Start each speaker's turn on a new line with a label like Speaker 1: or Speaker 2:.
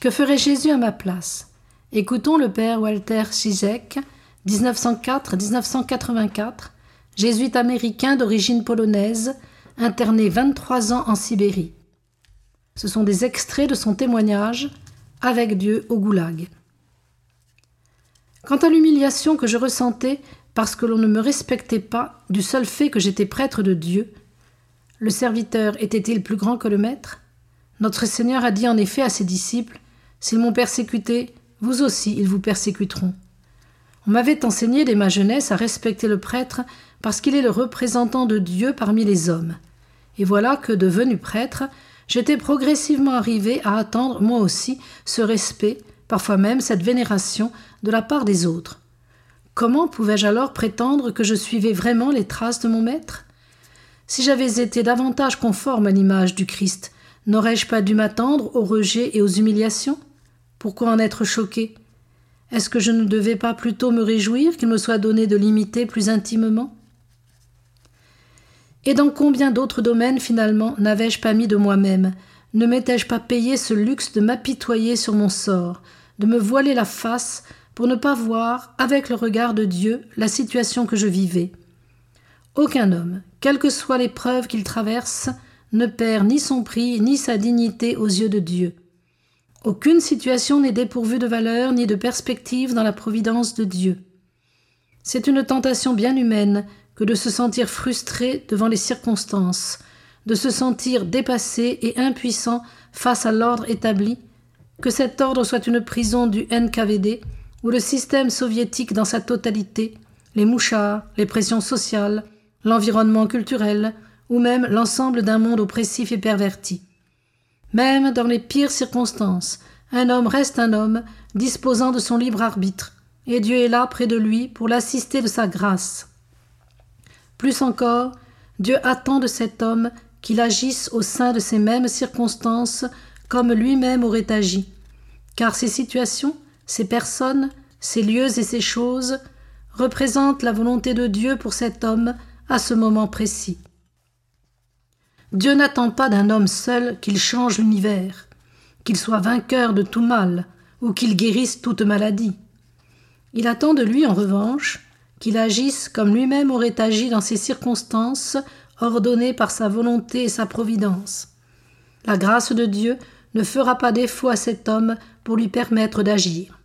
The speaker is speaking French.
Speaker 1: Que ferait Jésus à ma place? Écoutons le père Walter Zizek, 1904-1984, jésuite américain d'origine polonaise, interné 23 ans en Sibérie. Ce sont des extraits de son témoignage Avec Dieu au goulag. Quant à l'humiliation que je ressentais parce que l'on ne me respectait pas du seul fait que j'étais prêtre de Dieu, le serviteur était-il plus grand que le maître? Notre Seigneur a dit en effet à ses disciples S'ils m'ont persécuté, vous aussi ils vous persécuteront. On m'avait enseigné dès ma jeunesse à respecter le prêtre parce qu'il est le représentant de Dieu parmi les hommes. Et voilà que, devenu prêtre, j'étais progressivement arrivé à attendre moi aussi ce respect, parfois même cette vénération, de la part des autres. Comment pouvais-je alors prétendre que je suivais vraiment les traces de mon maître? Si j'avais été davantage conforme à l'image du Christ, n'aurais-je pas dû m'attendre au rejet et aux humiliations? Pourquoi en être choqué? Est-ce que je ne devais pas plutôt me réjouir qu'il me soit donné de l'imiter plus intimement? Et dans combien d'autres domaines finalement n'avais-je pas mis de moi-même? Ne m'étais-je pas payé ce luxe de m'apitoyer sur mon sort, de me voiler la face pour ne pas voir, avec le regard de Dieu, la situation que je vivais? Aucun homme, quelle que soit l'épreuve qu'il traverse, ne perd ni son prix ni sa dignité aux yeux de Dieu. Aucune situation n'est dépourvue de valeur ni de perspective dans la providence de Dieu. C'est une tentation bien humaine que de se sentir frustré devant les circonstances, de se sentir dépassé et impuissant face à l'ordre établi, que cet ordre soit une prison du NKVD ou le système soviétique dans sa totalité, les mouchards, les pressions sociales, l'environnement culturel, ou même l'ensemble d'un monde oppressif et perverti. Même dans les pires circonstances, un homme reste un homme, disposant de son libre arbitre, et Dieu est là près de lui pour l'assister de sa grâce. Plus encore, Dieu attend de cet homme qu'il agisse au sein de ces mêmes circonstances comme lui-même aurait agi, car ces situations, ces personnes, ces lieux et ces choses représentent la volonté de Dieu pour cet homme à ce moment précis. Dieu n'attend pas d'un homme seul qu'il change l'univers, qu'il soit vainqueur de tout mal, ou qu'il guérisse toute maladie. Il attend de lui, en revanche, qu'il agisse comme lui-même aurait agi dans ces circonstances ordonnées par sa volonté et sa providence. La grâce de Dieu ne fera pas défaut à cet homme pour lui permettre d'agir.